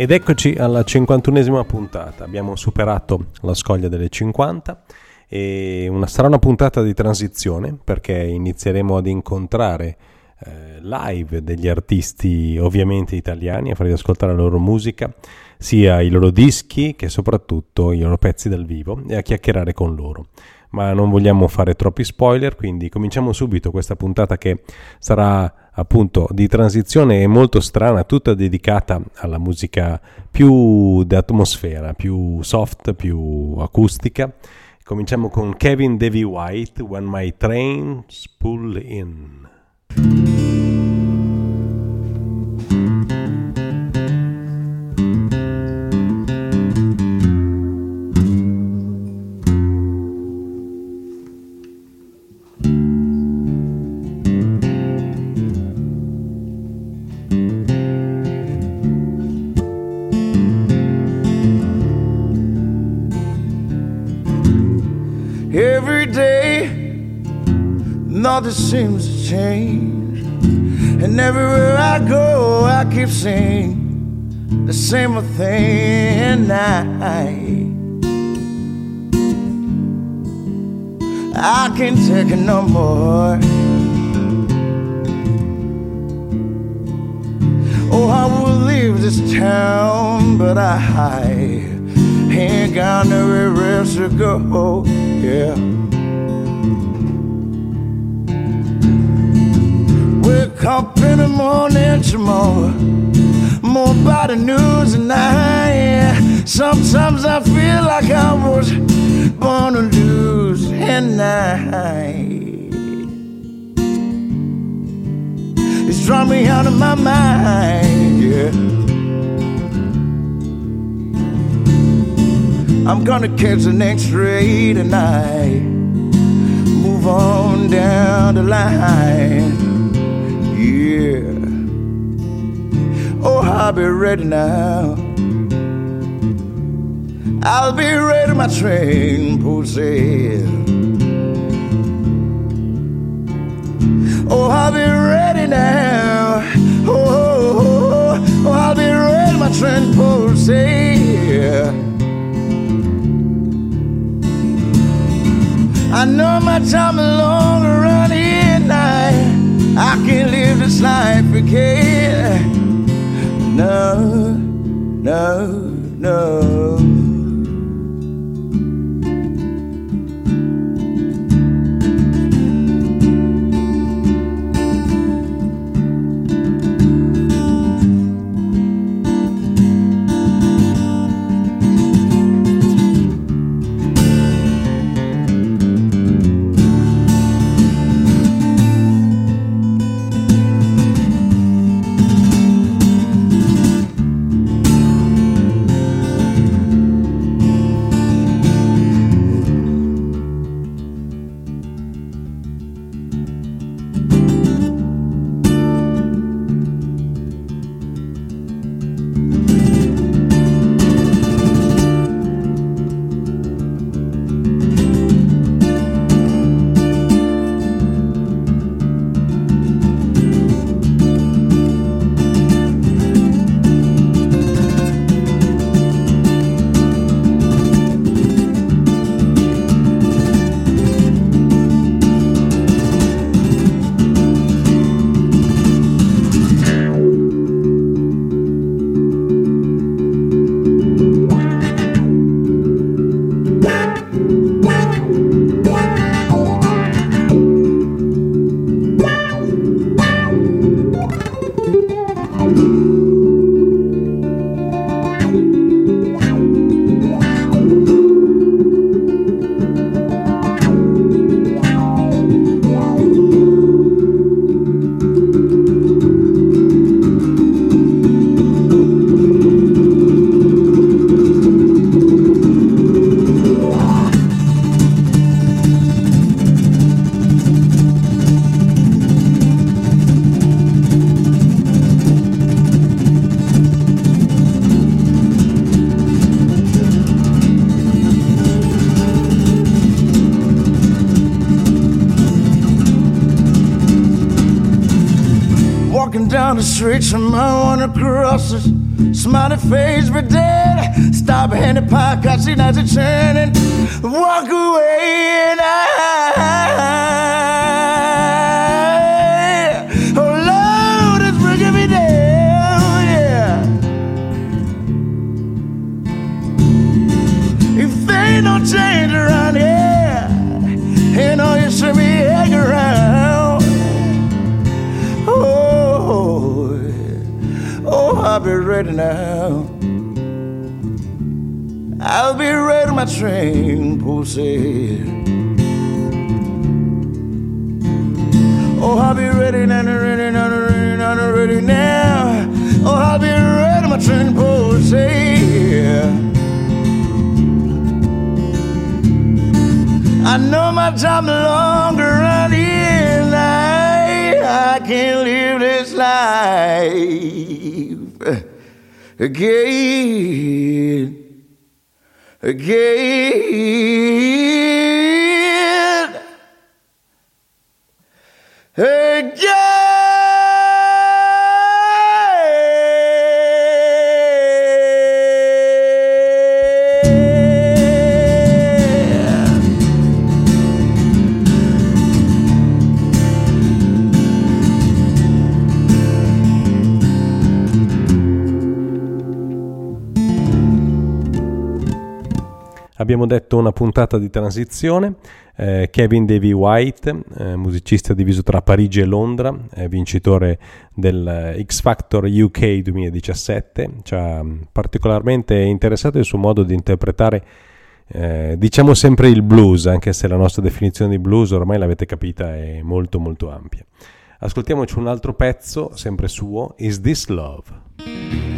Ed eccoci alla 51esima puntata, abbiamo superato la soglia delle 50 e una, sarà una puntata di transizione perché inizieremo ad incontrare eh, live degli artisti ovviamente italiani a farvi ascoltare la loro musica, sia i loro dischi che soprattutto i loro pezzi dal vivo e a chiacchierare con loro ma non vogliamo fare troppi spoiler, quindi cominciamo subito questa puntata che sarà appunto di transizione molto strana, tutta dedicata alla musica più d'atmosfera, più soft, più acustica. Cominciamo con Kevin Davy White, When My Trains Pull In. Nothing seems to change. And everywhere I go, I keep saying the same old thing. I, I can't take it no more. Oh, I will leave this town, but I ain't got nowhere else to go. Yeah. Up in the morning tomorrow. More about the news and I. Sometimes I feel like I was born to lose, and I. It's drawn me out of my mind, yeah. I'm gonna catch the next train tonight. Move on down the line. Yeah. Oh, I'll be ready now. I'll be ready, my train possess. Oh, I'll be ready now. Oh, oh, oh, oh I'll be ready, my train possess. I know my time is long. I can't live this life again. No, no, no. treat someone across his smiley face, but dead. Stop handing pie, cause she nice and turning. Walk away and I. I'll be ready now. I'll be ready, my train pussy. Oh, I'll be ready now, ready now, ready now, ready now. Oh, I'll be ready, my train pussy. I know my time longer here, and I, I can't live this life again again, again. Abbiamo detto una puntata di transizione. eh, Kevin Davy White, eh, musicista diviso tra Parigi e Londra, eh, vincitore del eh, X Factor UK 2017, ci ha particolarmente interessato il suo modo di interpretare, eh, diciamo sempre il blues, anche se la nostra definizione di blues ormai l'avete capita è molto molto ampia. Ascoltiamoci un altro pezzo, sempre suo, Is This Love?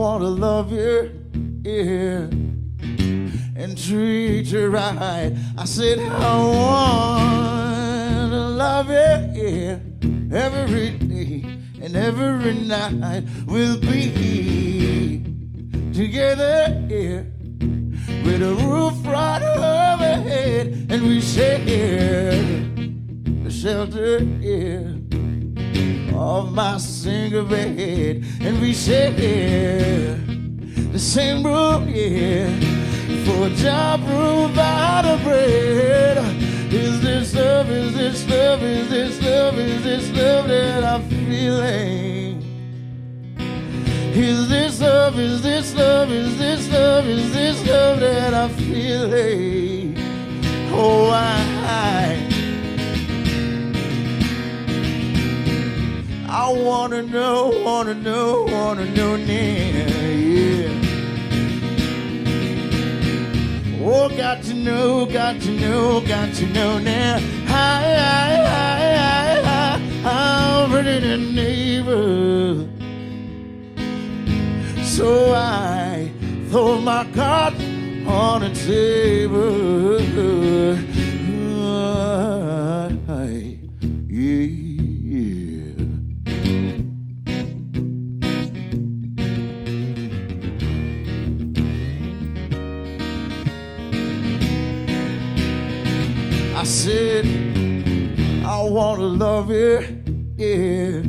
Want to love you, yeah, and treat you right. I said, I want to love you, yeah, every day and every night. We'll be together, yeah, with a roof right overhead, and we share the shelter, yeah of my single bed, and we share the same room, yeah. For a job room out of bread. Is this love? Is this love? Is this love? Is this love that I'm feeling? Is this love? Is this love? Is this love? Is this love that I'm feeling? Oh, I. I wanna know, wanna know, wanna know now, yeah. Oh, got to know, got to know, got to know now. Hi, hi, hi, hi. I'm ready to neighbor. So I throw my cards on the table. Said, I want to love you, yeah,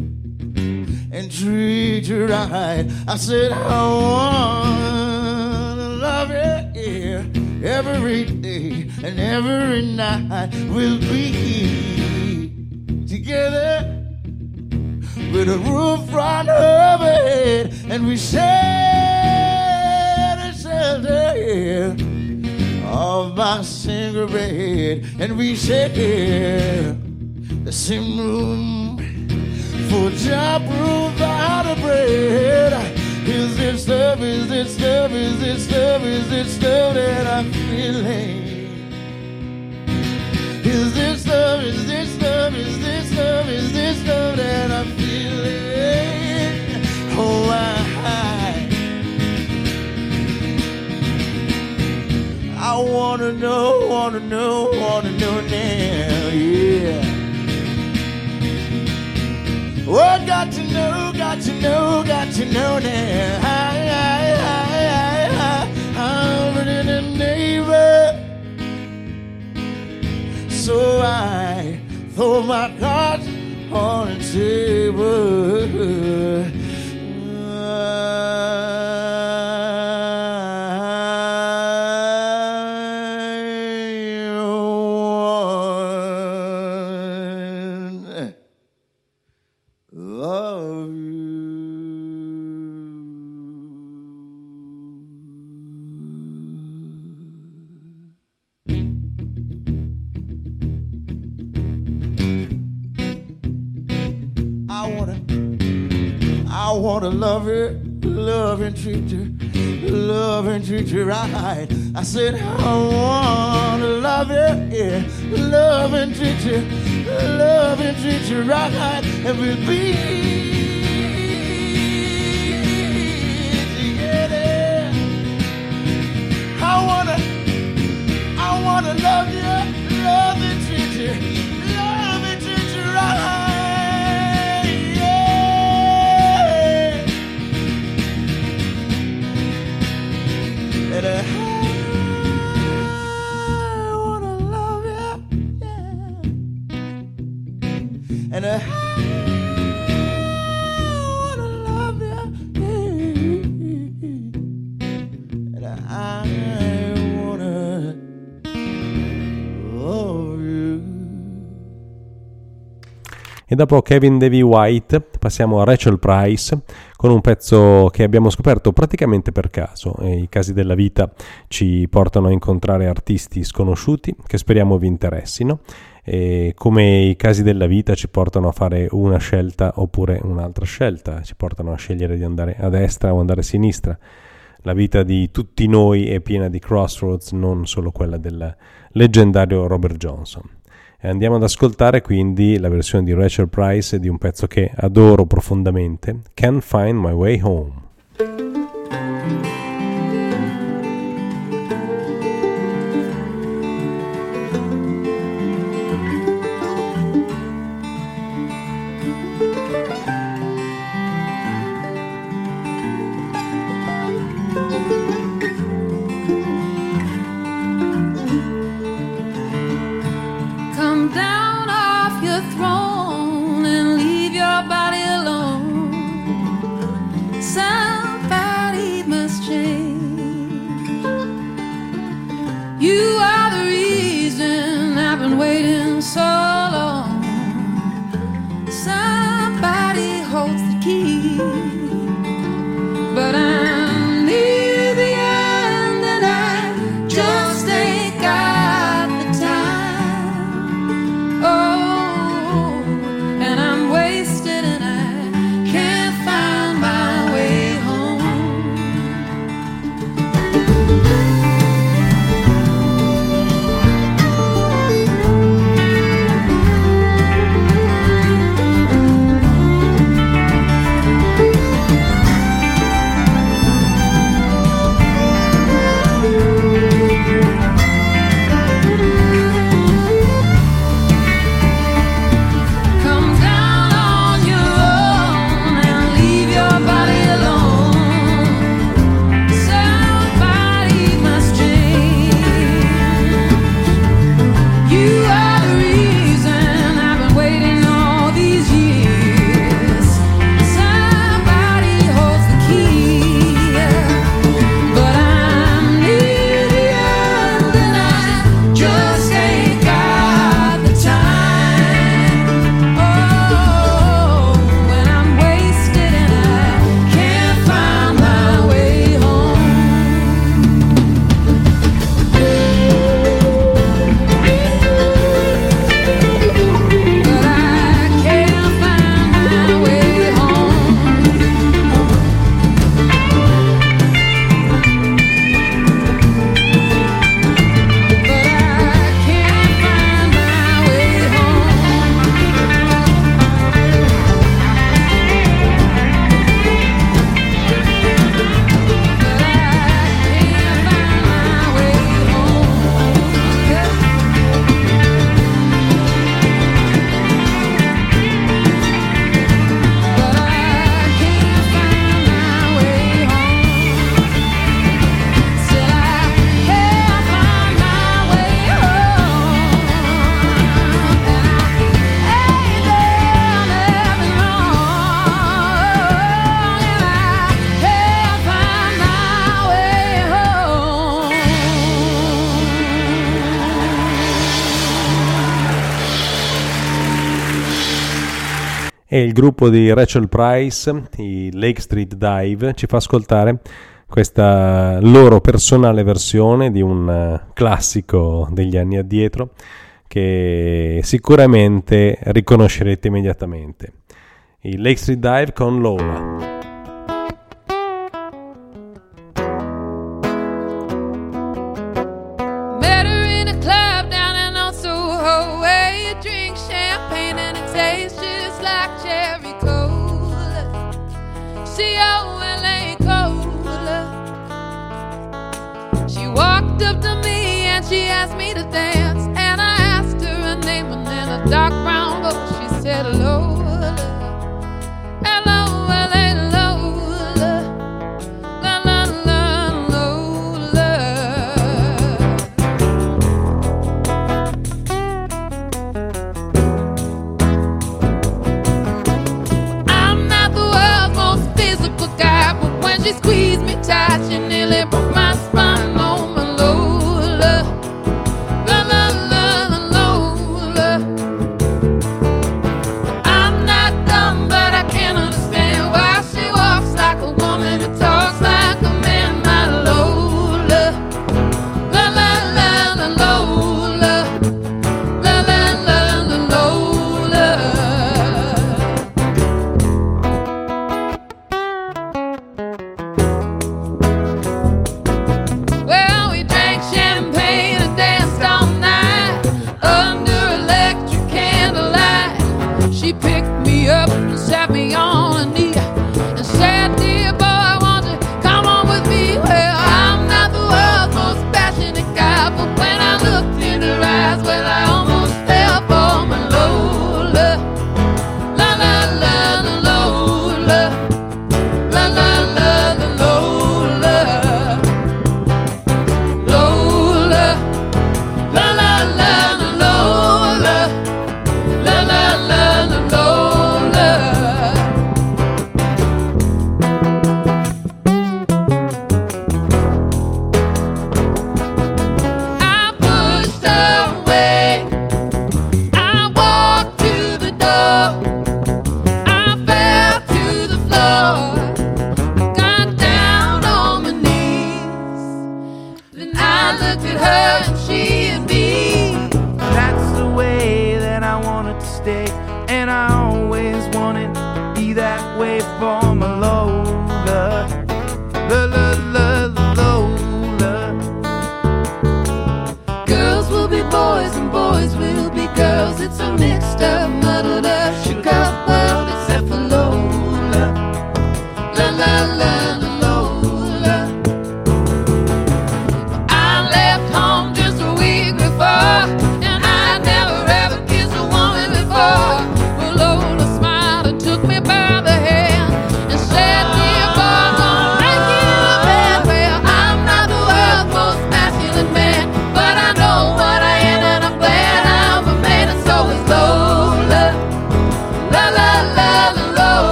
and treat you right. I said, I want to love you, yeah, every day and every night. We'll be together with a roof right overhead, and we share the shelter, yeah of my bed, and we share the same room for job room out of bread. Is this love? Is this love? Is this love? Is this love that I'm feeling? Is this love? Is this love? Is this love? Is this love that I'm feeling? I wanna know, wanna know, wanna know now, yeah. Oh, got to know, got to know, got to know now. I, I, I, I, I'm in a neighbor. So I throw my cards on the table. I wanna love her, love and treat her, love and treat her right. I said I wanna love her, yeah, love and treat her, love and treat her right, and we'll be dopo Kevin Davy White passiamo a Rachel Price con un pezzo che abbiamo scoperto praticamente per caso. E I casi della vita ci portano a incontrare artisti sconosciuti che speriamo vi interessino. E come i casi della vita ci portano a fare una scelta oppure un'altra scelta, ci portano a scegliere di andare a destra o andare a sinistra. La vita di tutti noi è piena di crossroads, non solo quella del leggendario Robert Johnson. Andiamo ad ascoltare quindi la versione di Rachel Price di un pezzo che adoro profondamente, Can't Find My Way Home. Il gruppo di Rachel Price, i Lake Street Dive, ci fa ascoltare questa loro personale versione di un eh, classico degli anni addietro che sicuramente riconoscerete immediatamente. I Lake Street Dive con Lola.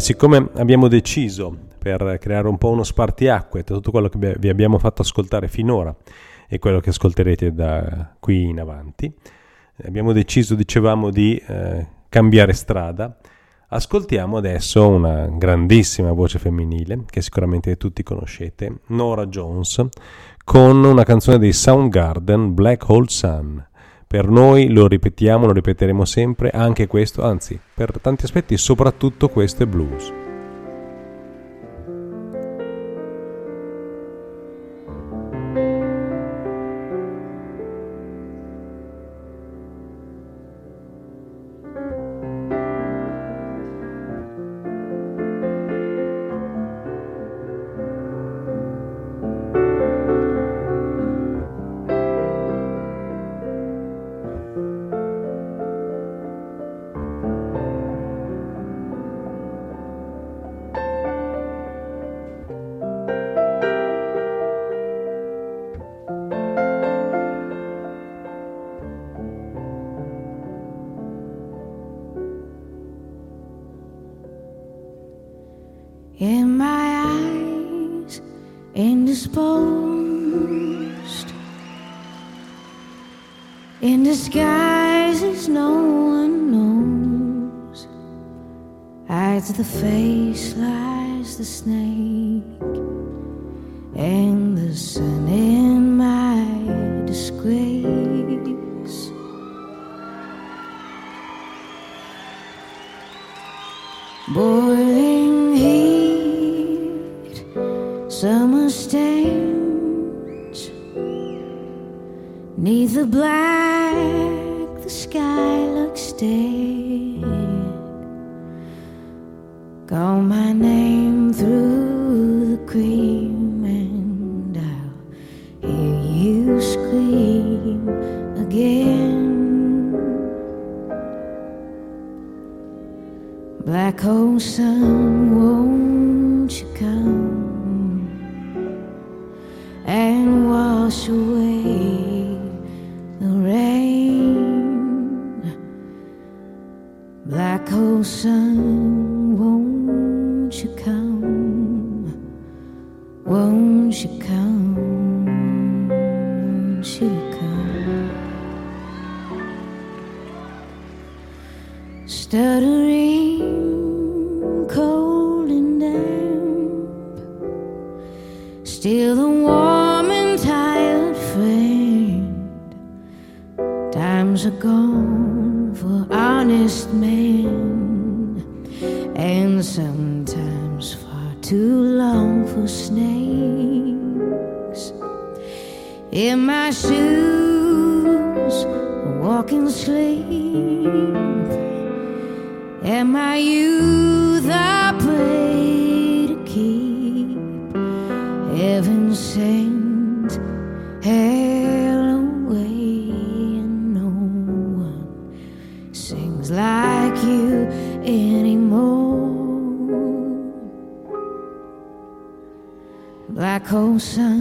Siccome abbiamo deciso per creare un po' uno spartiacque tra tutto quello che vi abbiamo fatto ascoltare finora e quello che ascolterete da qui in avanti, abbiamo deciso, dicevamo, di eh, cambiare strada. Ascoltiamo adesso una grandissima voce femminile che sicuramente tutti conoscete, Nora Jones, con una canzone dei Soundgarden, Black Hole Sun. Per noi lo ripetiamo, lo ripeteremo sempre, anche questo, anzi, per tanti aspetti, soprattutto questo è blues. Times are gone for honest men, and sometimes far too long for snakes. In my shoes, walking sleep, am I you? não.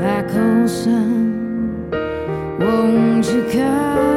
back home, son. Won't you come?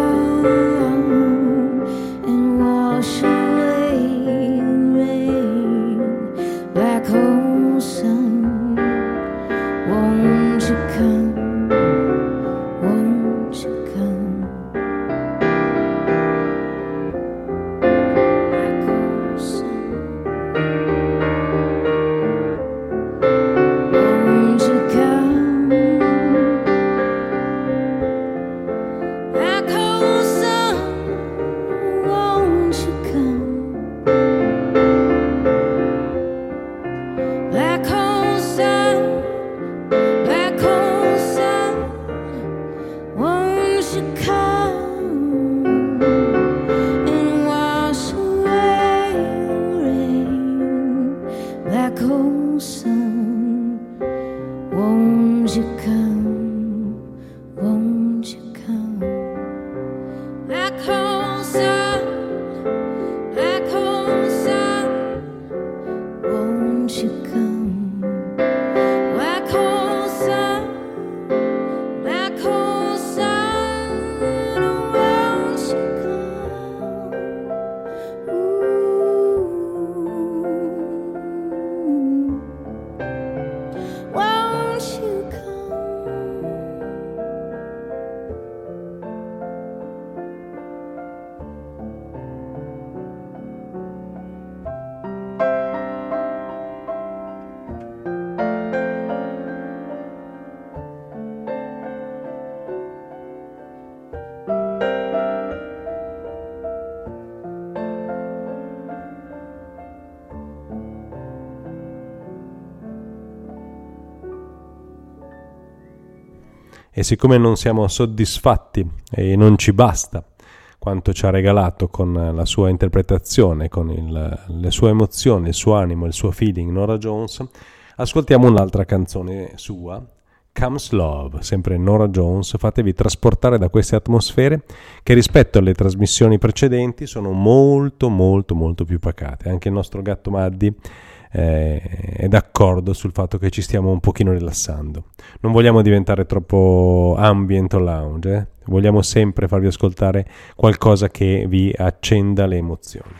E siccome non siamo soddisfatti e non ci basta quanto ci ha regalato con la sua interpretazione, con il- le sue emozioni, il suo animo, il suo feeling, Nora Jones, ascoltiamo un'altra canzone sua, Comes Love, sempre Nora Jones. Fatevi trasportare da queste atmosfere che rispetto alle trasmissioni precedenti sono molto molto molto più pacate. Anche il nostro gatto Maddi eh, è d'accordo sul fatto che ci stiamo un pochino rilassando. Non vogliamo diventare troppo ambient o lounge, eh? vogliamo sempre farvi ascoltare qualcosa che vi accenda le emozioni.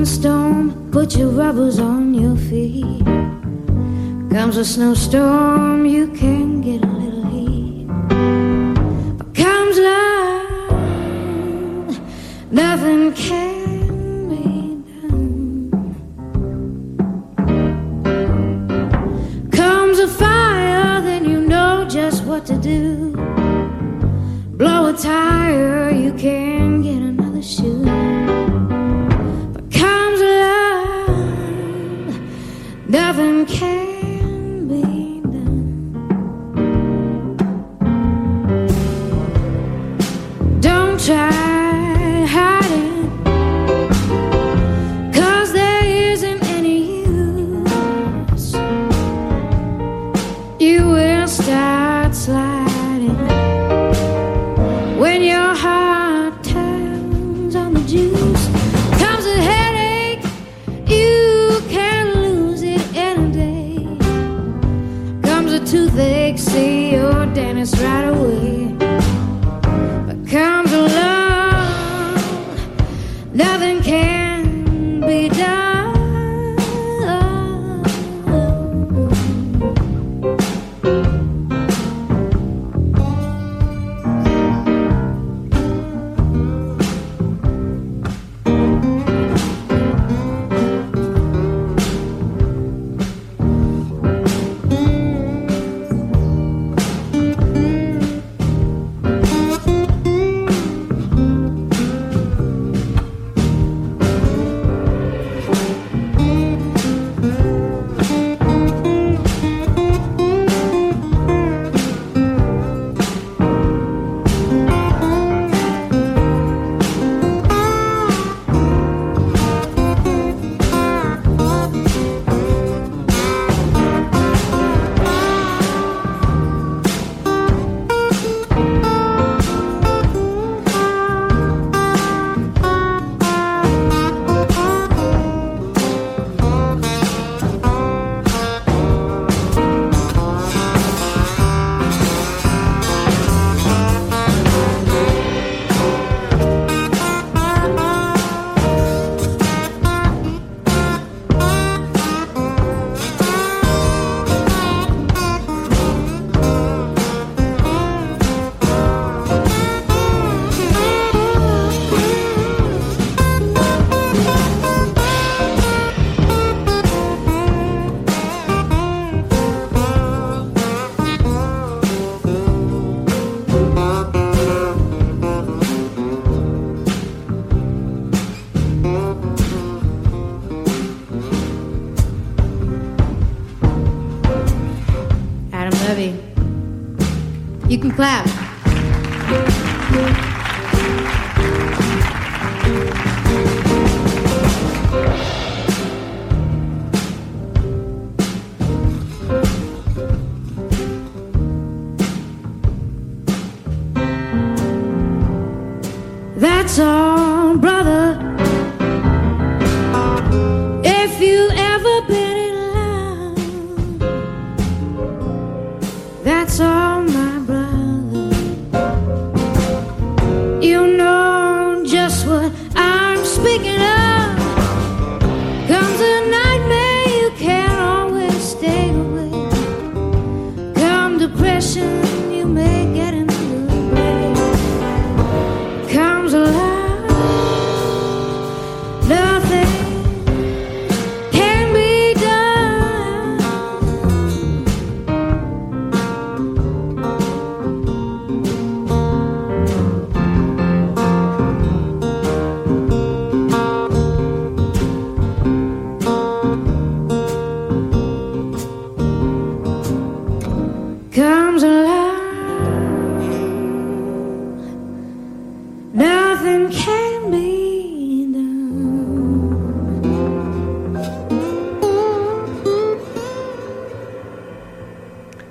Rainstorm, put your rubbers on your feet. Comes a snowstorm, you can get a little heat. But comes love, nothing can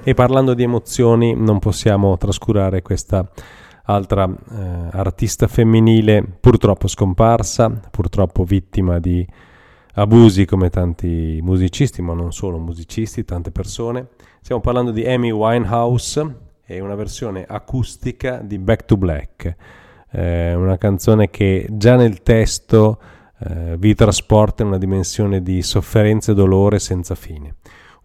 E parlando di emozioni, non possiamo trascurare questa altra eh, artista femminile purtroppo scomparsa, purtroppo vittima di abusi come tanti musicisti, ma non solo musicisti, tante persone. Stiamo parlando di Amy Winehouse e una versione acustica di Back to Black, eh, una canzone che già nel testo eh, vi trasporta in una dimensione di sofferenza e dolore senza fine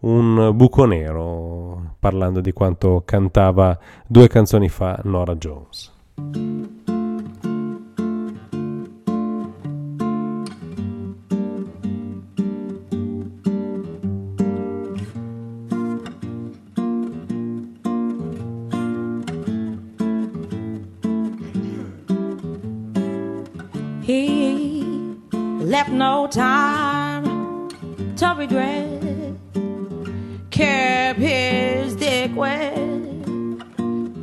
un buco nero parlando di quanto cantava due canzoni fa Nora Jones. He left no time to regret. Kept his dick wet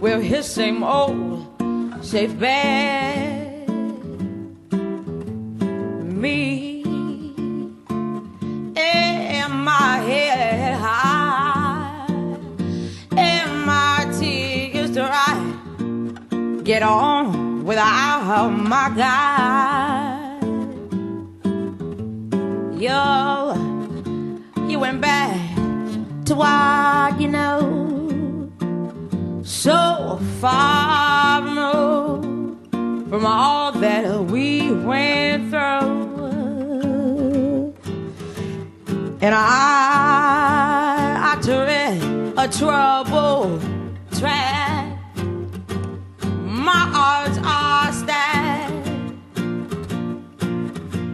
with his same old safe bet. Me and my head high and my tears dry get on without my guy. Yo, you went back to what you know, so far removed from all that we went through. And I, I tread a troubled track my odds are stacked.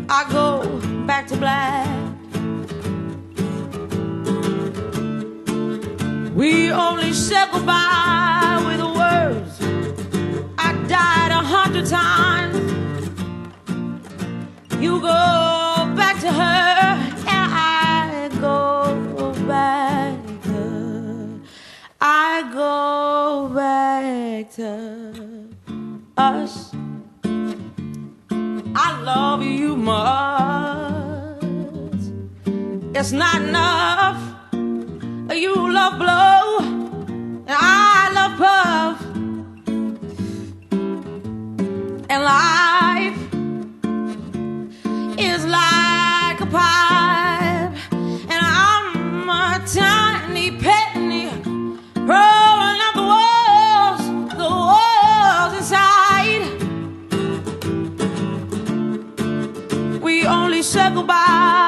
I go back to black. We only said goodbye with words. I died a hundred times. You go back to her, and I go back to her. I go back to us. I love you much. It's not enough. You love blow, and I love puff. And life is like a pipe, and I'm a tiny penny rolling up the walls, the walls inside. We only said goodbye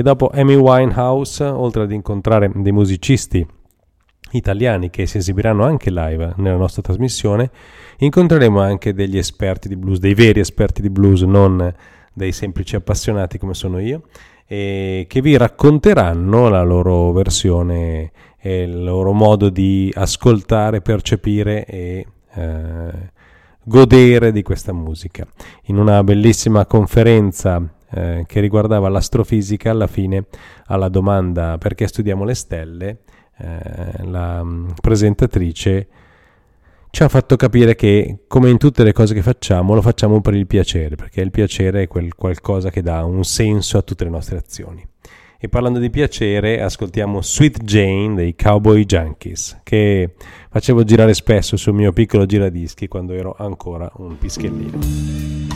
E dopo Amy Winehouse, oltre ad incontrare dei musicisti italiani che si esibiranno anche live nella nostra trasmissione, incontreremo anche degli esperti di blues, dei veri esperti di blues, non dei semplici appassionati come sono io, e che vi racconteranno la loro versione e il loro modo di ascoltare, percepire e eh, godere di questa musica. In una bellissima conferenza eh, che riguardava l'astrofisica, alla fine alla domanda perché studiamo le stelle, eh, la mm, presentatrice ci ha fatto capire che come in tutte le cose che facciamo lo facciamo per il piacere, perché il piacere è quel qualcosa che dà un senso a tutte le nostre azioni. E parlando di piacere, ascoltiamo Sweet Jane dei Cowboy Junkies, che facevo girare spesso sul mio piccolo giradischi quando ero ancora un pischellino.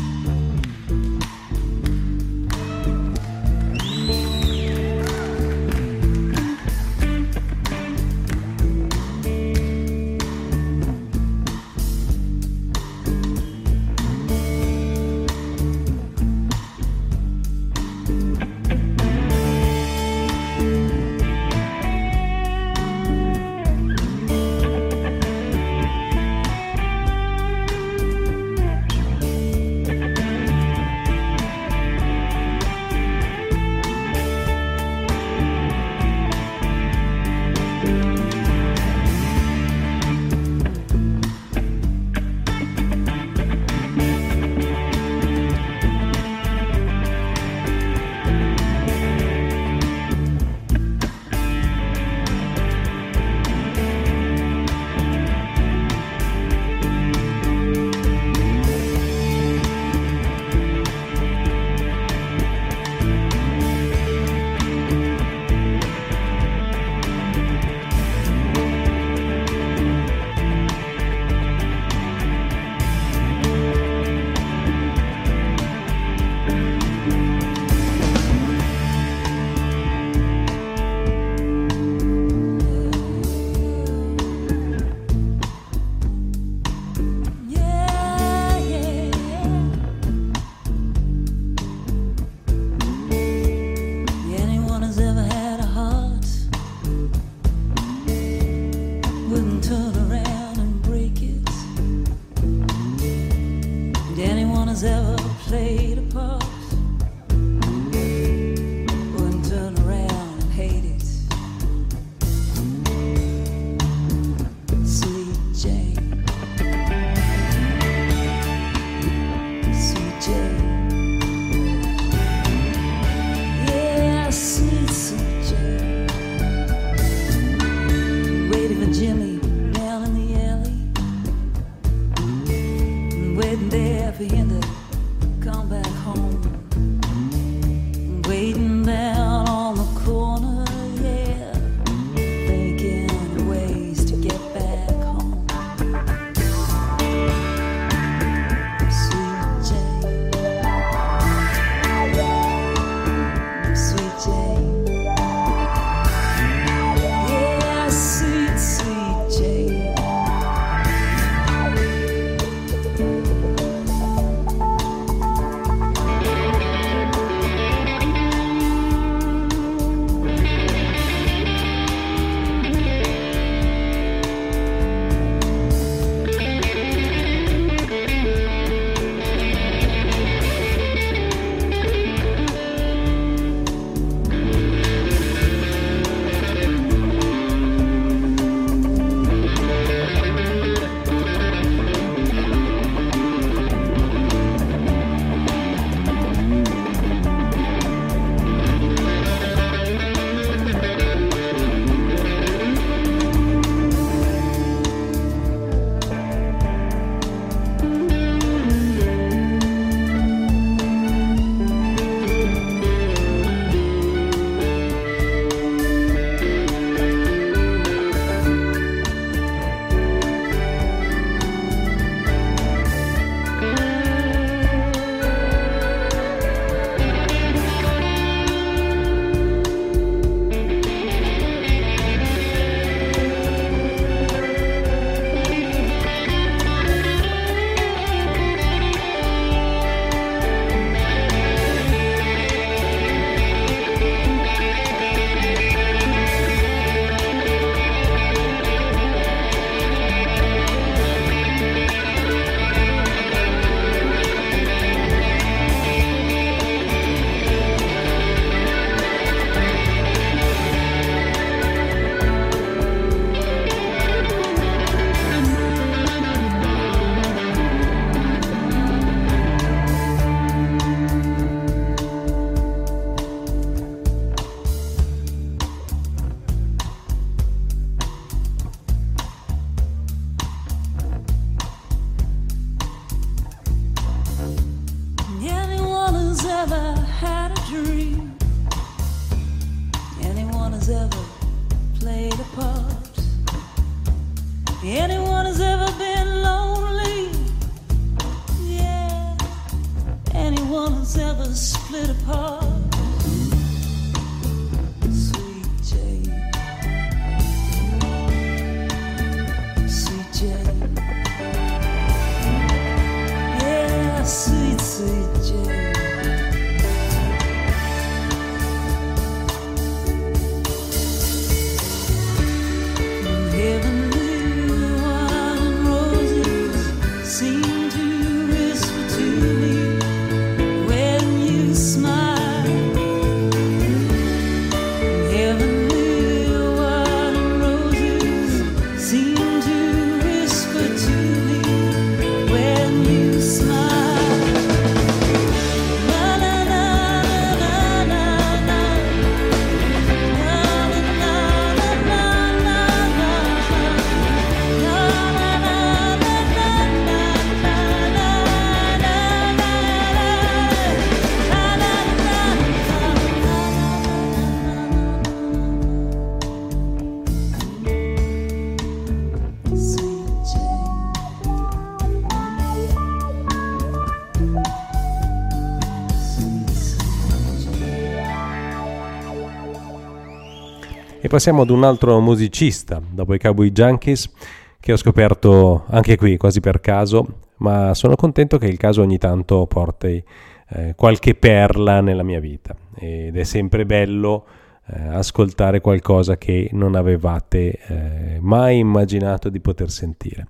Passiamo ad un altro musicista, dopo i Cowboy Junkies, che ho scoperto anche qui quasi per caso, ma sono contento che il caso ogni tanto porti eh, qualche perla nella mia vita ed è sempre bello eh, ascoltare qualcosa che non avevate eh, mai immaginato di poter sentire.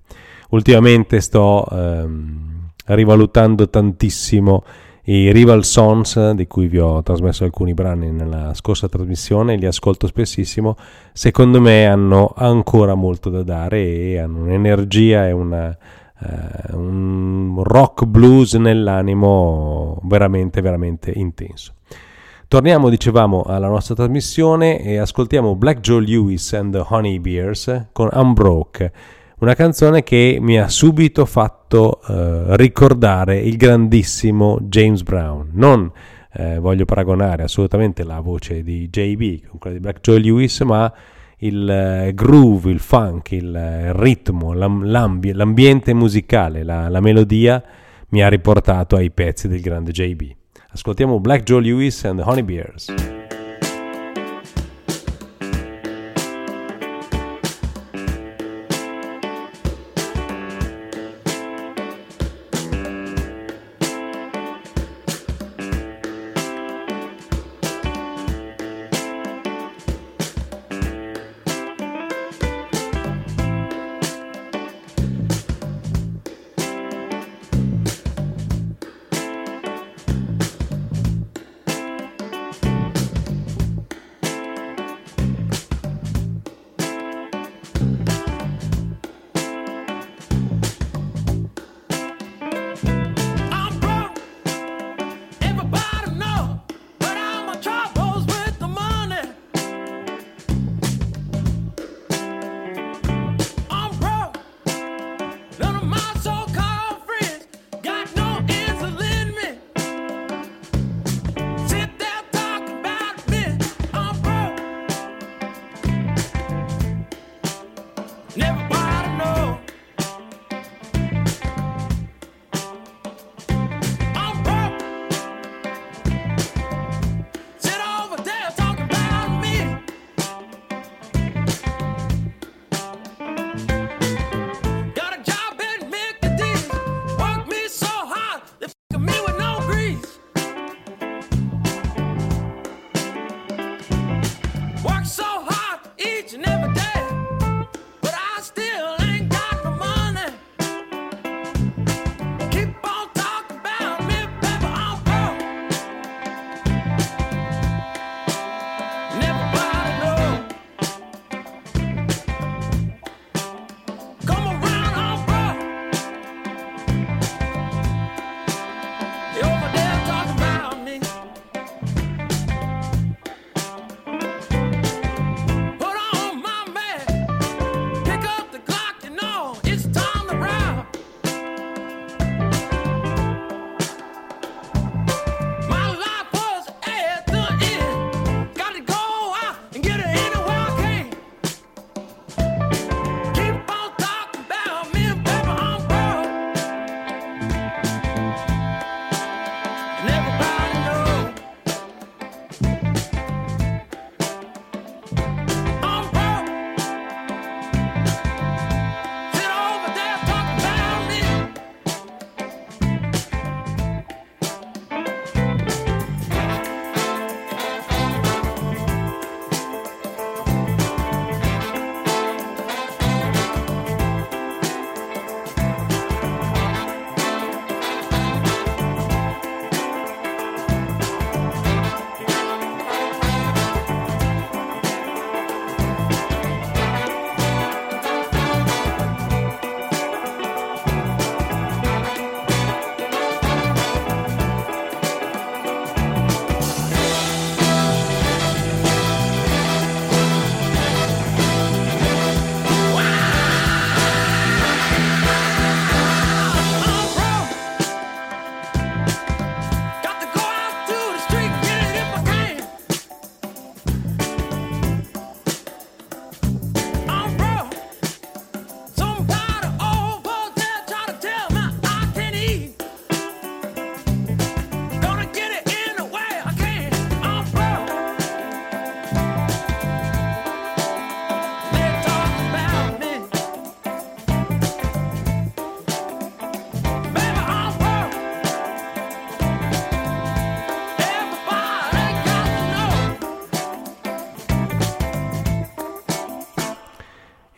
Ultimamente sto ehm, rivalutando tantissimo i Rival Sons, di cui vi ho trasmesso alcuni brani nella scorsa trasmissione, li ascolto spessissimo, secondo me hanno ancora molto da dare e hanno un'energia e una, eh, un rock blues nell'animo veramente, veramente intenso. Torniamo, dicevamo, alla nostra trasmissione e ascoltiamo Black Joe Lewis and the Honey Bears con Unbroke, una canzone che mi ha subito fatto eh, ricordare il grandissimo James Brown. Non eh, voglio paragonare assolutamente la voce di JB con quella di Black Joe Lewis, ma il eh, groove, il funk, il, eh, ritmo, l'am- l'ambi- l'ambiente musicale, la, la melodia mi ha riportato ai pezzi del grande JB. Ascoltiamo Black Joe Lewis and the Honey Bears.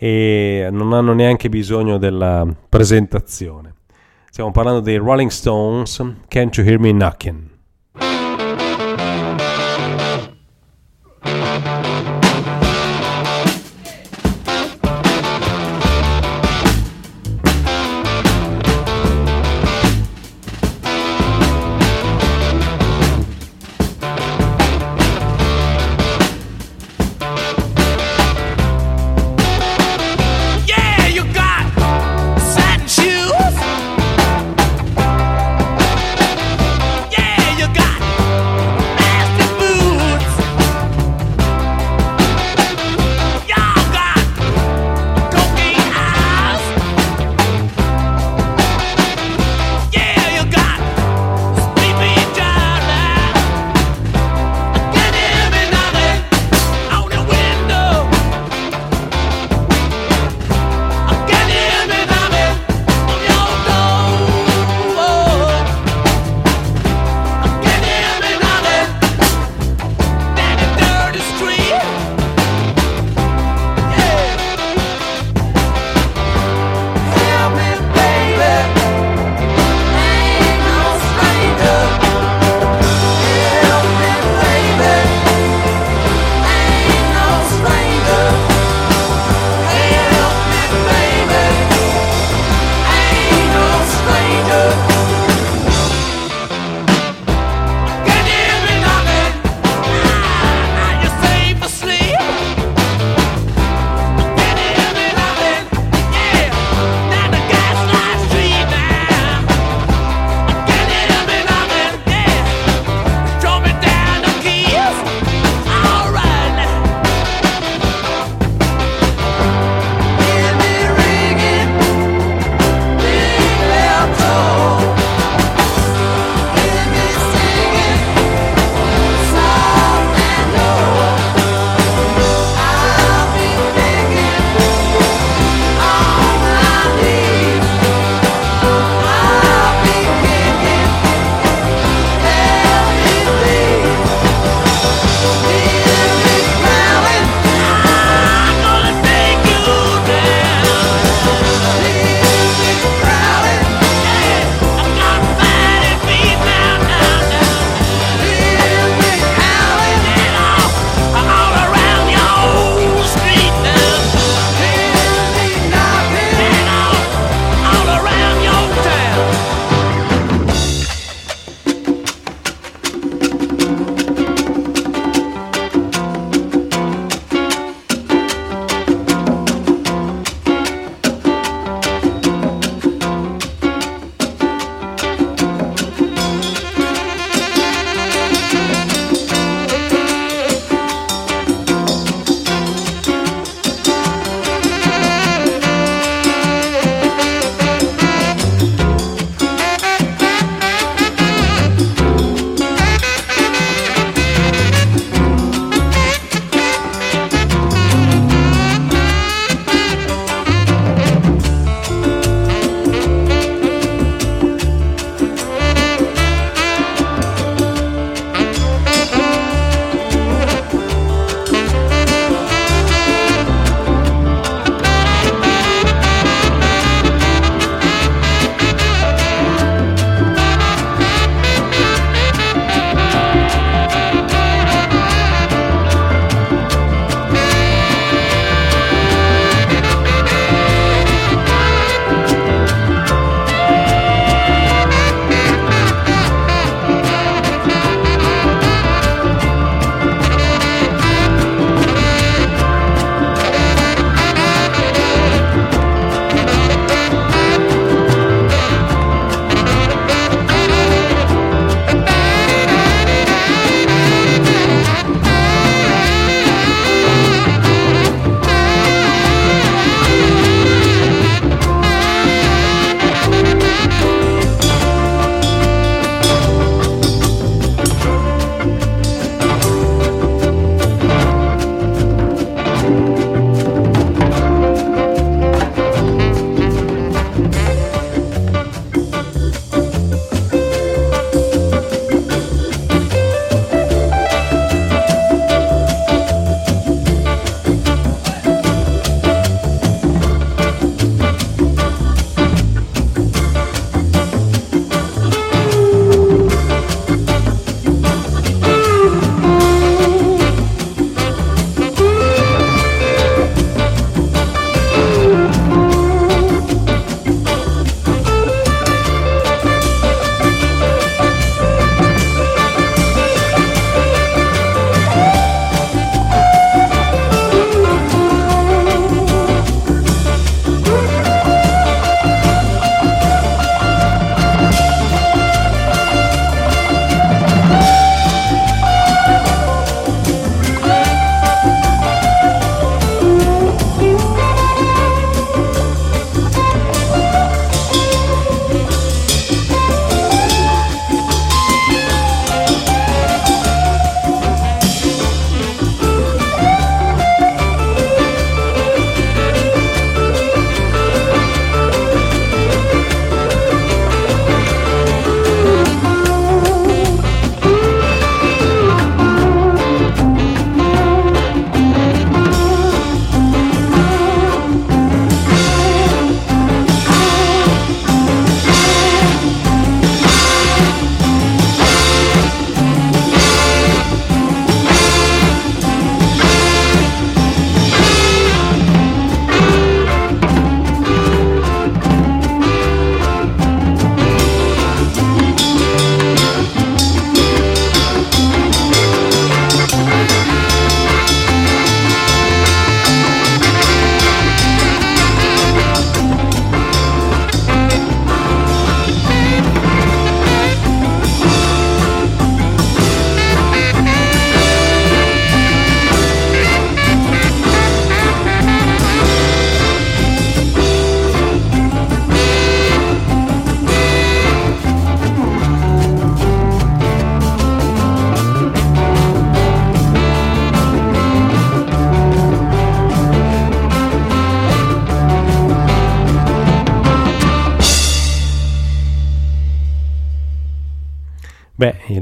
E non hanno neanche bisogno della presentazione. Stiamo parlando dei Rolling Stones, Can't You Hear Me Knockin'?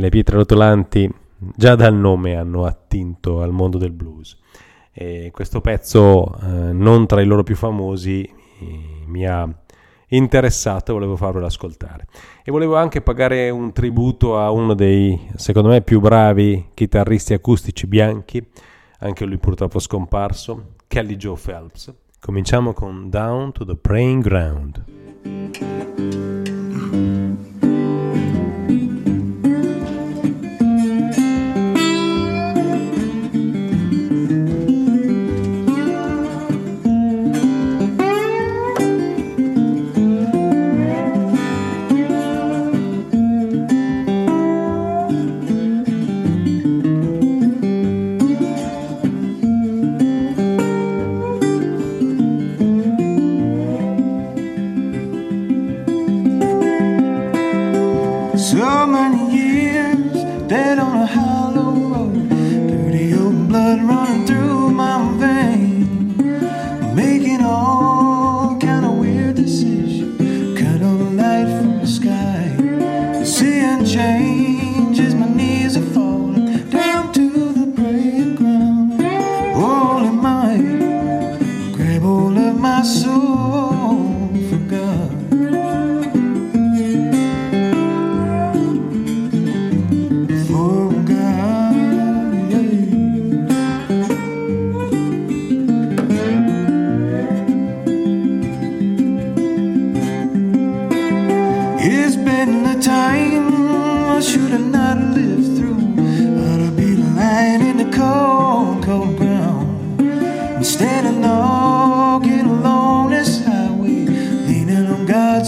le pietre rotolanti già dal nome hanno attinto al mondo del blues. E questo pezzo, eh, non tra i loro più famosi, eh, mi ha interessato e volevo farvelo ascoltare. E volevo anche pagare un tributo a uno dei, secondo me, più bravi chitarristi acustici bianchi, anche lui purtroppo scomparso, Kelly Joe Phelps. Cominciamo con Down to the Praying Ground.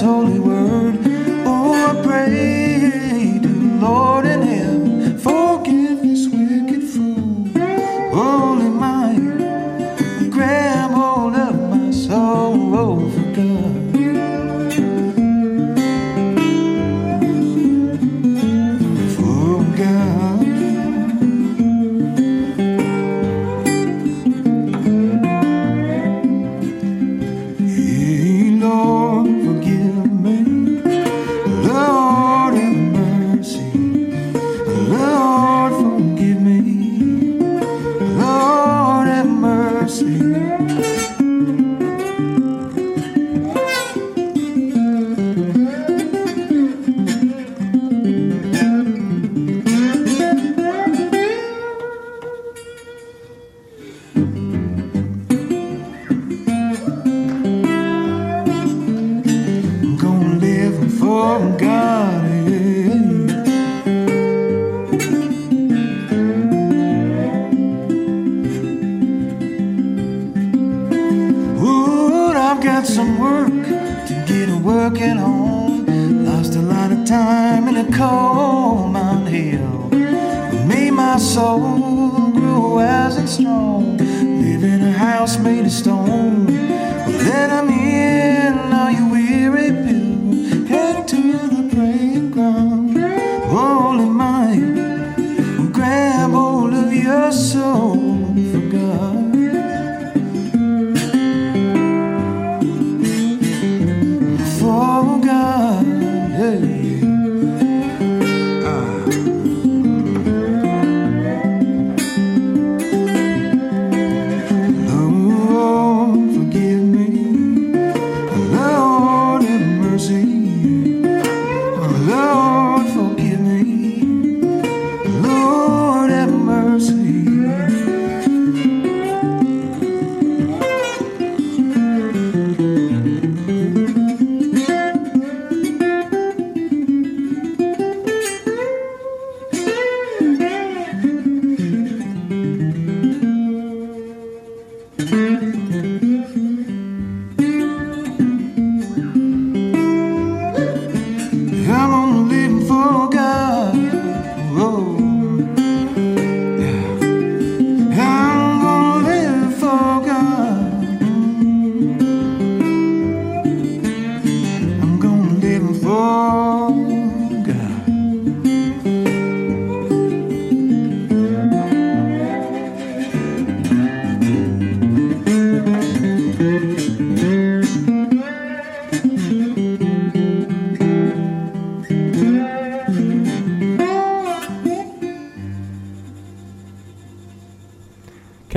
holy word.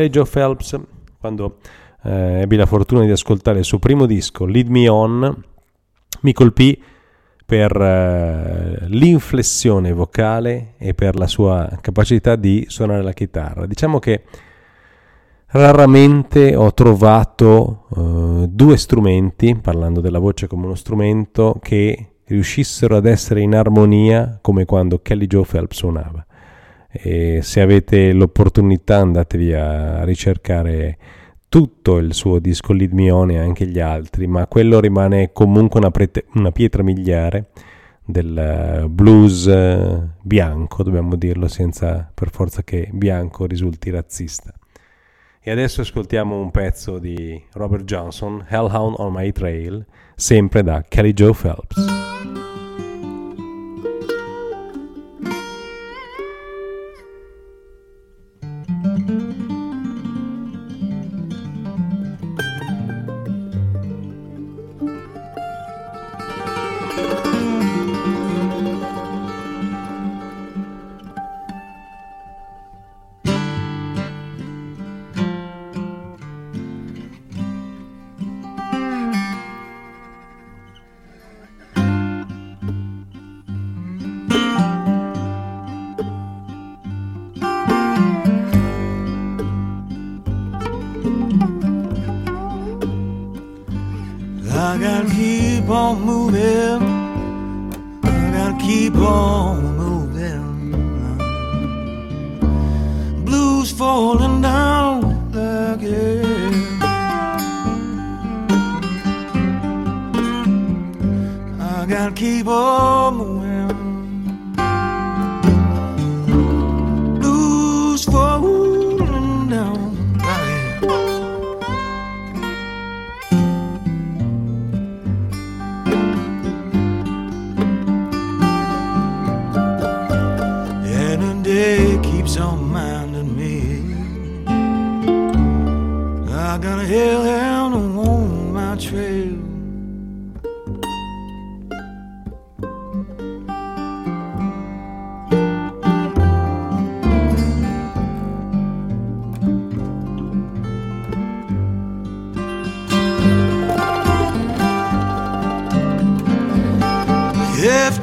Kelly Joe Phelps, quando eh, ebbi la fortuna di ascoltare il suo primo disco, Lead Me On, mi colpì per eh, l'inflessione vocale e per la sua capacità di suonare la chitarra. Diciamo che raramente ho trovato eh, due strumenti, parlando della voce come uno strumento, che riuscissero ad essere in armonia come quando Kelly Joe Phelps suonava. E se avete l'opportunità andatevi a ricercare tutto il suo disco On e anche gli altri, ma quello rimane comunque una, prete- una pietra miliare del blues eh, bianco, dobbiamo dirlo senza per forza che bianco risulti razzista. E adesso ascoltiamo un pezzo di Robert Johnson, Hellhound on My Trail, sempre da Kelly Joe Phelps.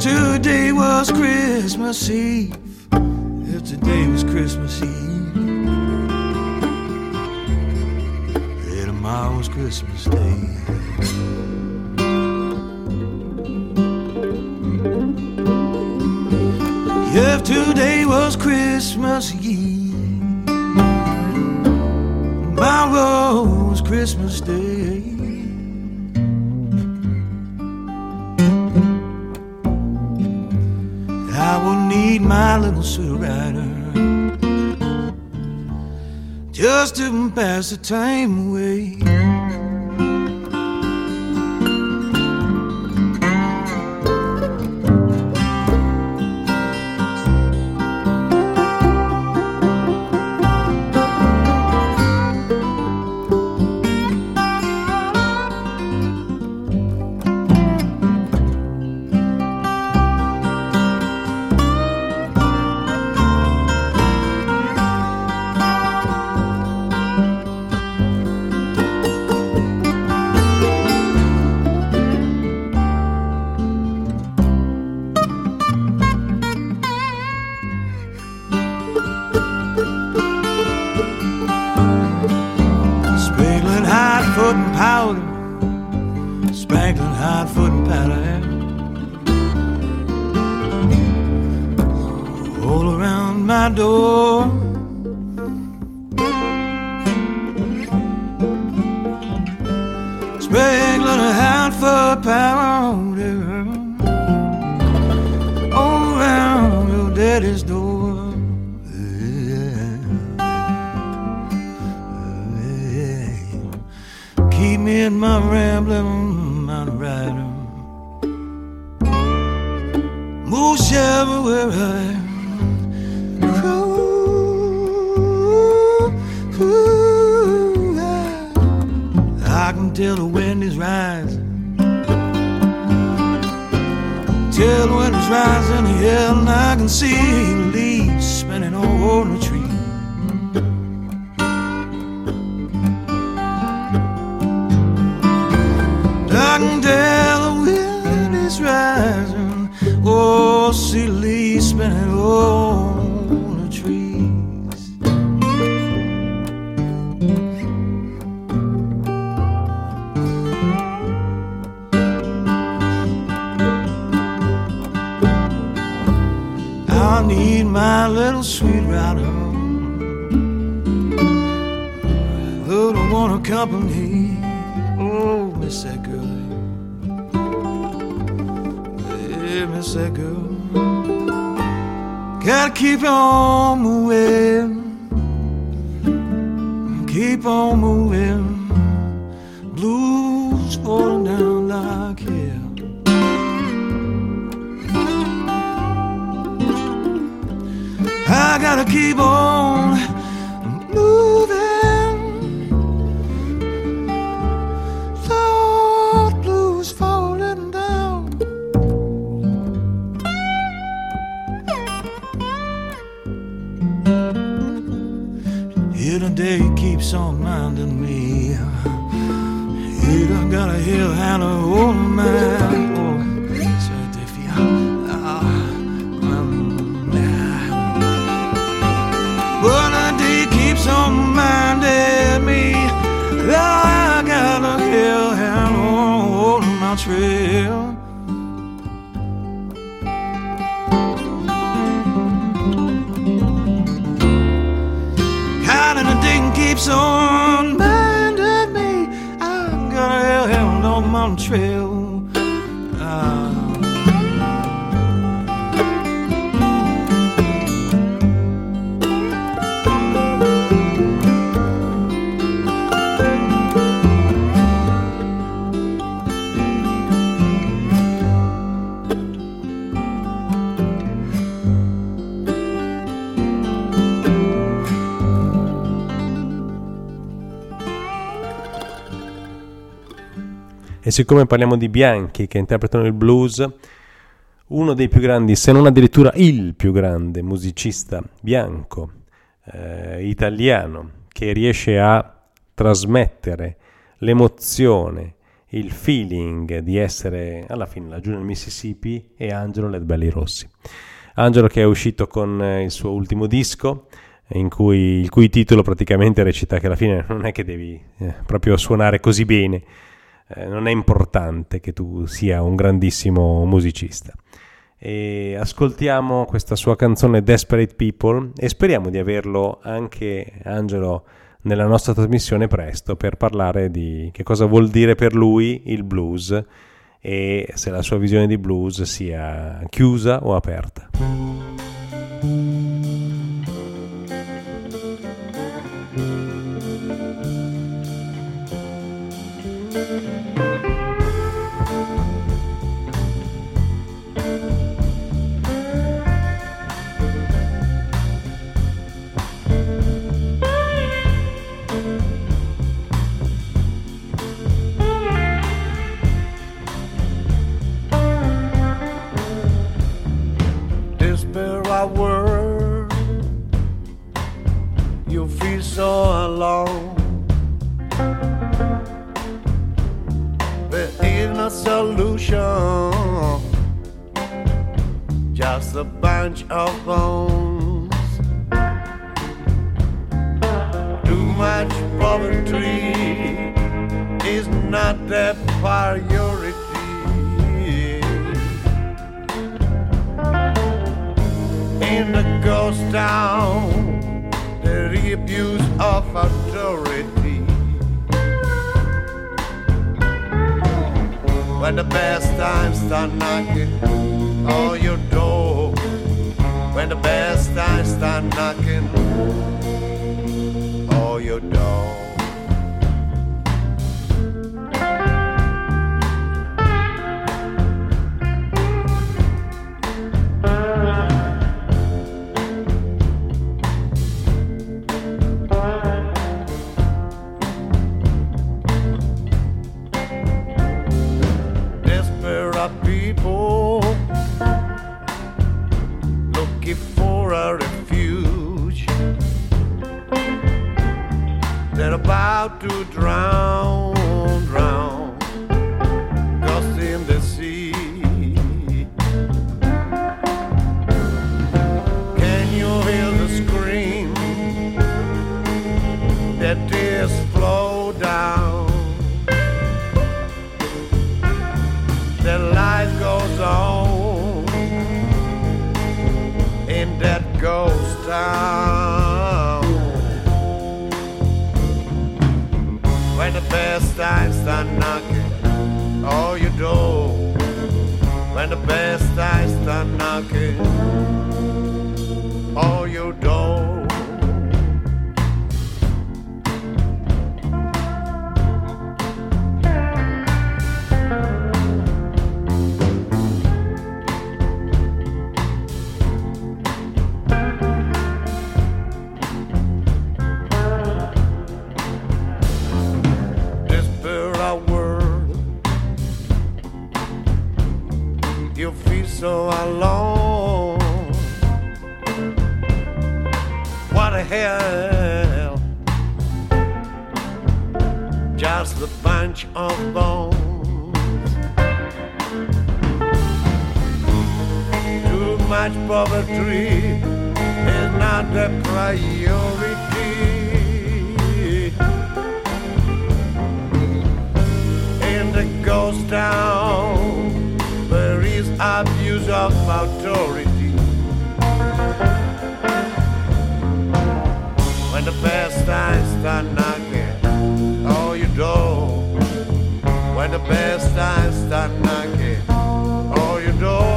today was Christmas Eve, if today was Christmas Eve, if tomorrow was Christmas Day. If today was Christmas Eve, tomorrow was Christmas Day. my little Sue Rider just to pass the time away. I need my little sweet route home. Little one accompany. Oh, miss that girl. Yeah, miss that girl. Gotta keep on moving. Keep on moving. Blues falling down like I gotta keep on moving. Lord, blues falling down. Here day keeps on minding me. Here I gotta hill hand over man. Me I gotta kill him on my trail. Hiding the ding keeps on minding me. I'm gonna hell him on my trail. Siccome parliamo di bianchi che interpretano il blues, uno dei più grandi, se non addirittura il più grande musicista bianco eh, italiano che riesce a trasmettere l'emozione, il feeling di essere alla fine laggiù nel Mississippi è Angelo Ledbelli Rossi. Angelo che è uscito con eh, il suo ultimo disco, in cui, il cui titolo praticamente recita che alla fine non è che devi eh, proprio suonare così bene, eh, non è importante che tu sia un grandissimo musicista. E ascoltiamo questa sua canzone Desperate People e speriamo di averlo anche Angelo nella nostra trasmissione presto per parlare di che cosa vuol dire per lui il blues e se la sua visione di blues sia chiusa o aperta. So alone. What a hell! Just a bunch of bones. Too much poverty is not the priority. in the ghost town abuse of authority. When the Palestines start knocking oh, on your door, when the Palestines start knocking oh, on your door.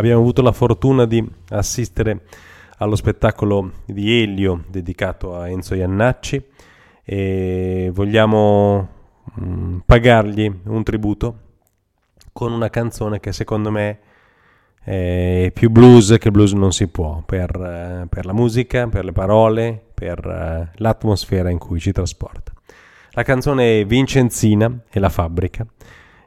Abbiamo avuto la fortuna di assistere allo spettacolo di Elio dedicato a Enzo Iannacci e vogliamo mm, pagargli un tributo con una canzone che secondo me è più blues che blues non si può per, eh, per la musica, per le parole, per eh, l'atmosfera in cui ci trasporta. La canzone è Vincenzina e la fabbrica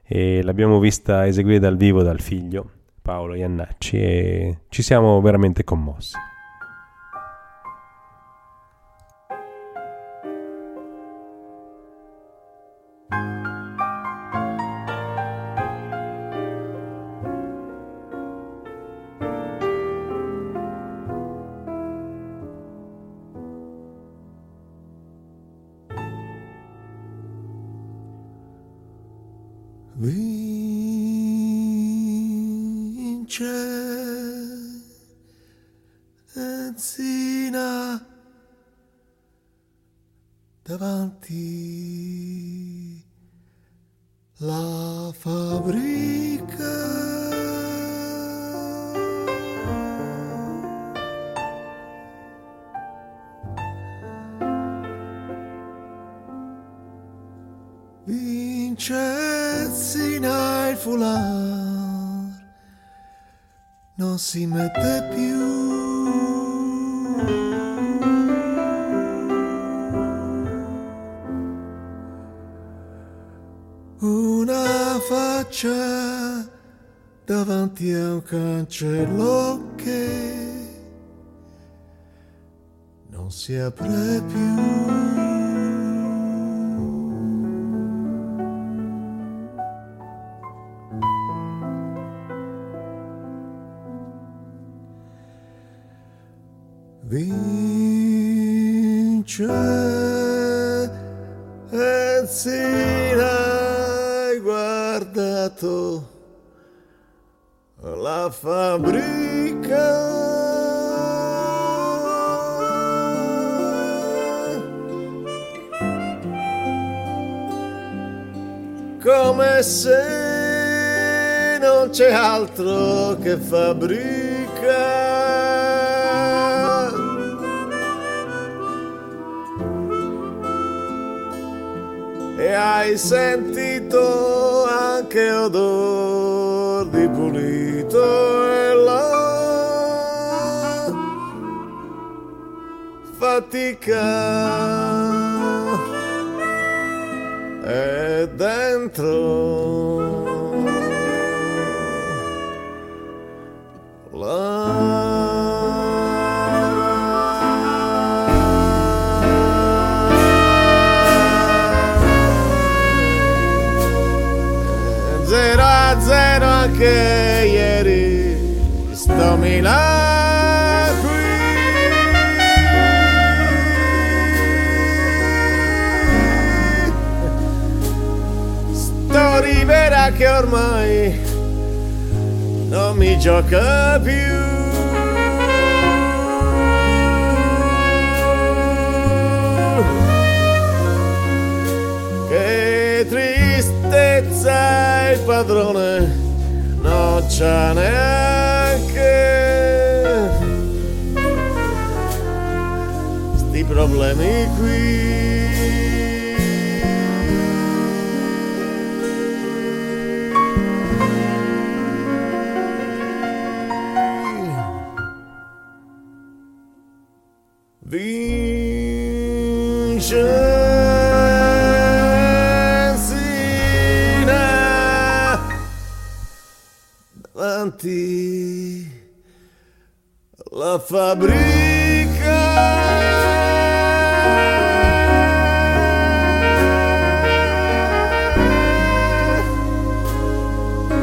e l'abbiamo vista eseguire dal vivo dal figlio Paolo Iannacci e ci siamo veramente commossi. Non si mette più. una faccia davanti a un cancello che non si apre più. Che fabbrica e hai sentito anche odor di pulito e la fatica anche ieri sto Milano qui. Sto Rivera che ormai non mi gioca più. Che tristezza il padrone c'ha neanche sti problemi qui fabbrica.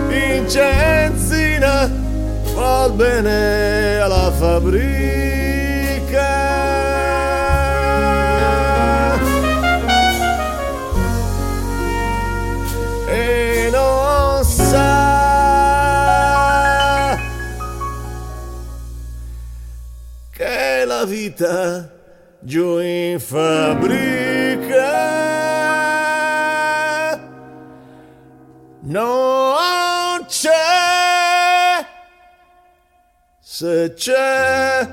Vincenzina va bene vita giù in fabbrica. Non c'è se c'è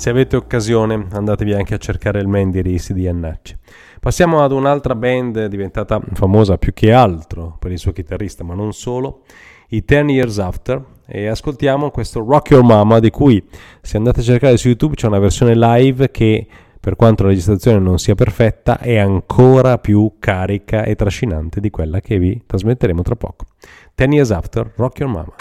Se avete occasione andatevi anche a cercare il Mandy Risi di Annacci. Passiamo ad un'altra band diventata famosa più che altro per il suo chitarrista, ma non solo, i Ten Years After, e ascoltiamo questo Rock Your Mama di cui se andate a cercare su YouTube c'è una versione live che per quanto la registrazione non sia perfetta è ancora più carica e trascinante di quella che vi trasmetteremo tra poco. Ten Years After, Rock Your Mama.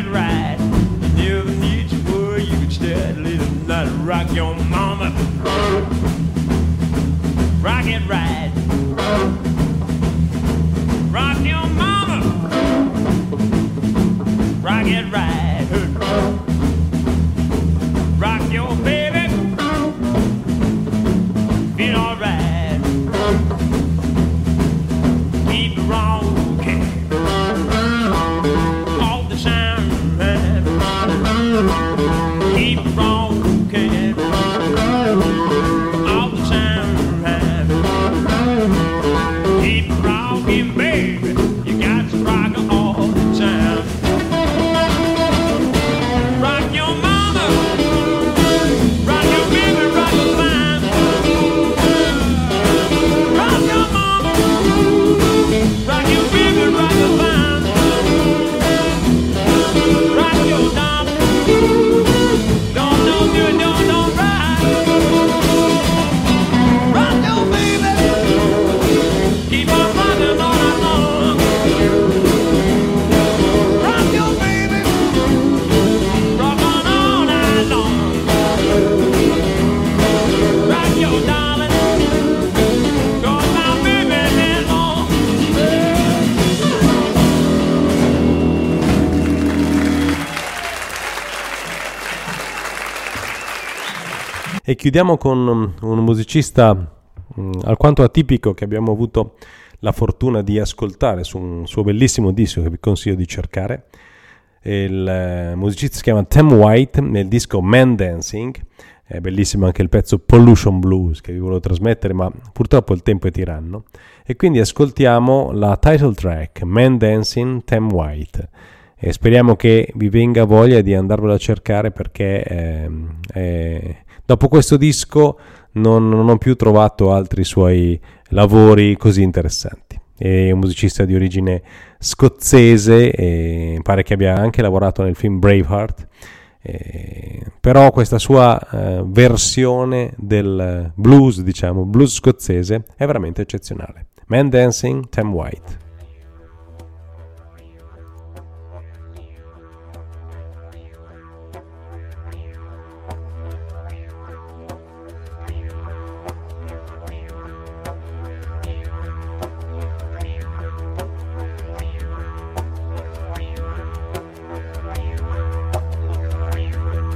and ride. You Never need to worry. you can start could steadily not rock your mama. Rock and ride. Rock your mama. Rock and ride. Rock your baby. Feel alright. Keep it wrong. Chiudiamo con um, un musicista mm, alquanto atipico che abbiamo avuto la fortuna di ascoltare su un suo bellissimo disco che vi consiglio di cercare. Il eh, musicista si chiama Tim White nel disco Man Dancing. È bellissimo anche il pezzo Pollution Blues che vi volevo trasmettere, ma purtroppo il tempo è tiranno. E quindi ascoltiamo la title track Man Dancing Tim White. E speriamo che vi venga voglia di andarvelo a cercare perché ehm, eh, dopo questo disco non, non ho più trovato altri suoi lavori così interessanti. È un musicista di origine scozzese e pare che abbia anche lavorato nel film Braveheart. Eh, però questa sua eh, versione del blues, diciamo, blues scozzese è veramente eccezionale. Man Dancing, Tim White.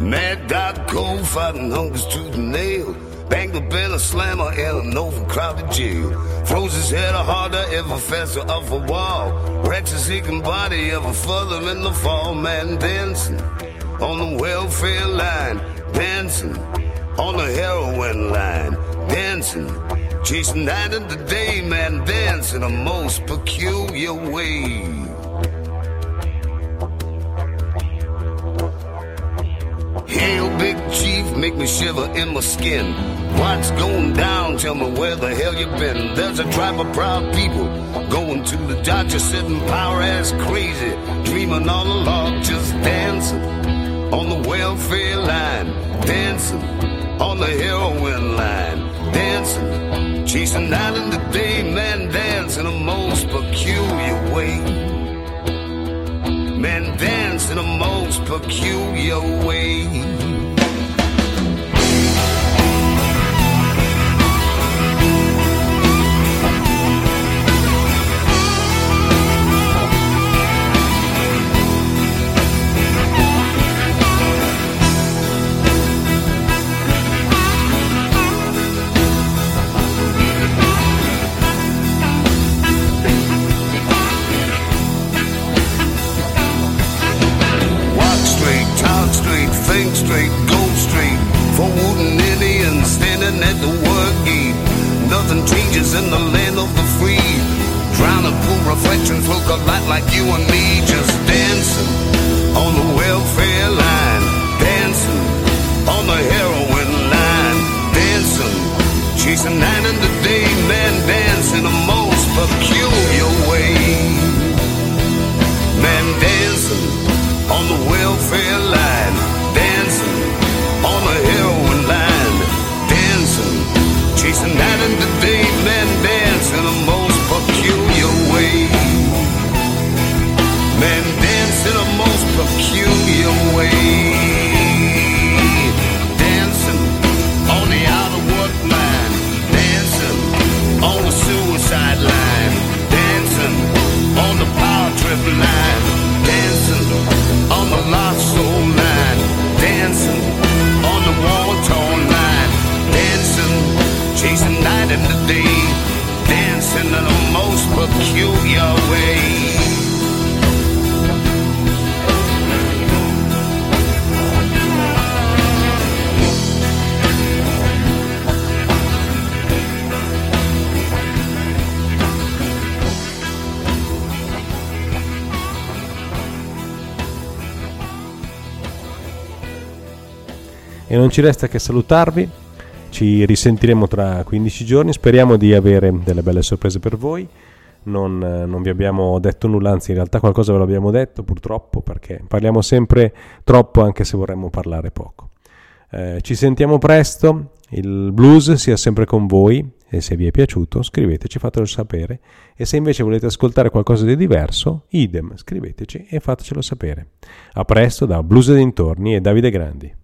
Mad Dog Cole fighting hungers tooth and nail. Bang the bell a slammer in an overcrowded jail. Froze his head a harder, ever faster off a wall. Rex his aching body ever further in the fall. Man dancing on the welfare line. Dancing on the heroin line. Dancing. Chasing night into day, man, dancing a most peculiar way. Hail, big chief, make me shiver in my skin. What's going down? Tell me where the hell you been. There's a tribe of proud people going to the Dodger, sitting power ass crazy, dreaming all along, just dancing on the welfare line, dancing on the heroin line, dancing, chasing out in the day, man, dancing a most peculiar way. Man dance in a most peculiar way. Straight, think straight, go straight. For wooden Indians standing at the work gate. Nothing changes in the land of the free. Drowning pool reflections look a lot like you and me, just dancing on the welfare line, dancing on the heroin line, dancing, chasing night and the day, man, dancing a most peculiar way. Man dancing on the welfare line, dancing on heroin line, dancing, chasing night dancing in most peculiar way. Man in most peculiar way. day, dancing in a most peculiar way. E non ci resta che salutarvi ci risentiremo tra 15 giorni. Speriamo di avere delle belle sorprese per voi. Non, eh, non vi abbiamo detto nulla, anzi, in realtà qualcosa ve l'abbiamo detto, purtroppo, perché parliamo sempre troppo, anche se vorremmo parlare poco. Eh, ci sentiamo presto. Il blues sia sempre con voi. E se vi è piaciuto, scriveteci, fatelo sapere. E se invece volete ascoltare qualcosa di diverso, idem, scriveteci e fatecelo sapere. A presto da Blues e dintorni e Davide Grandi.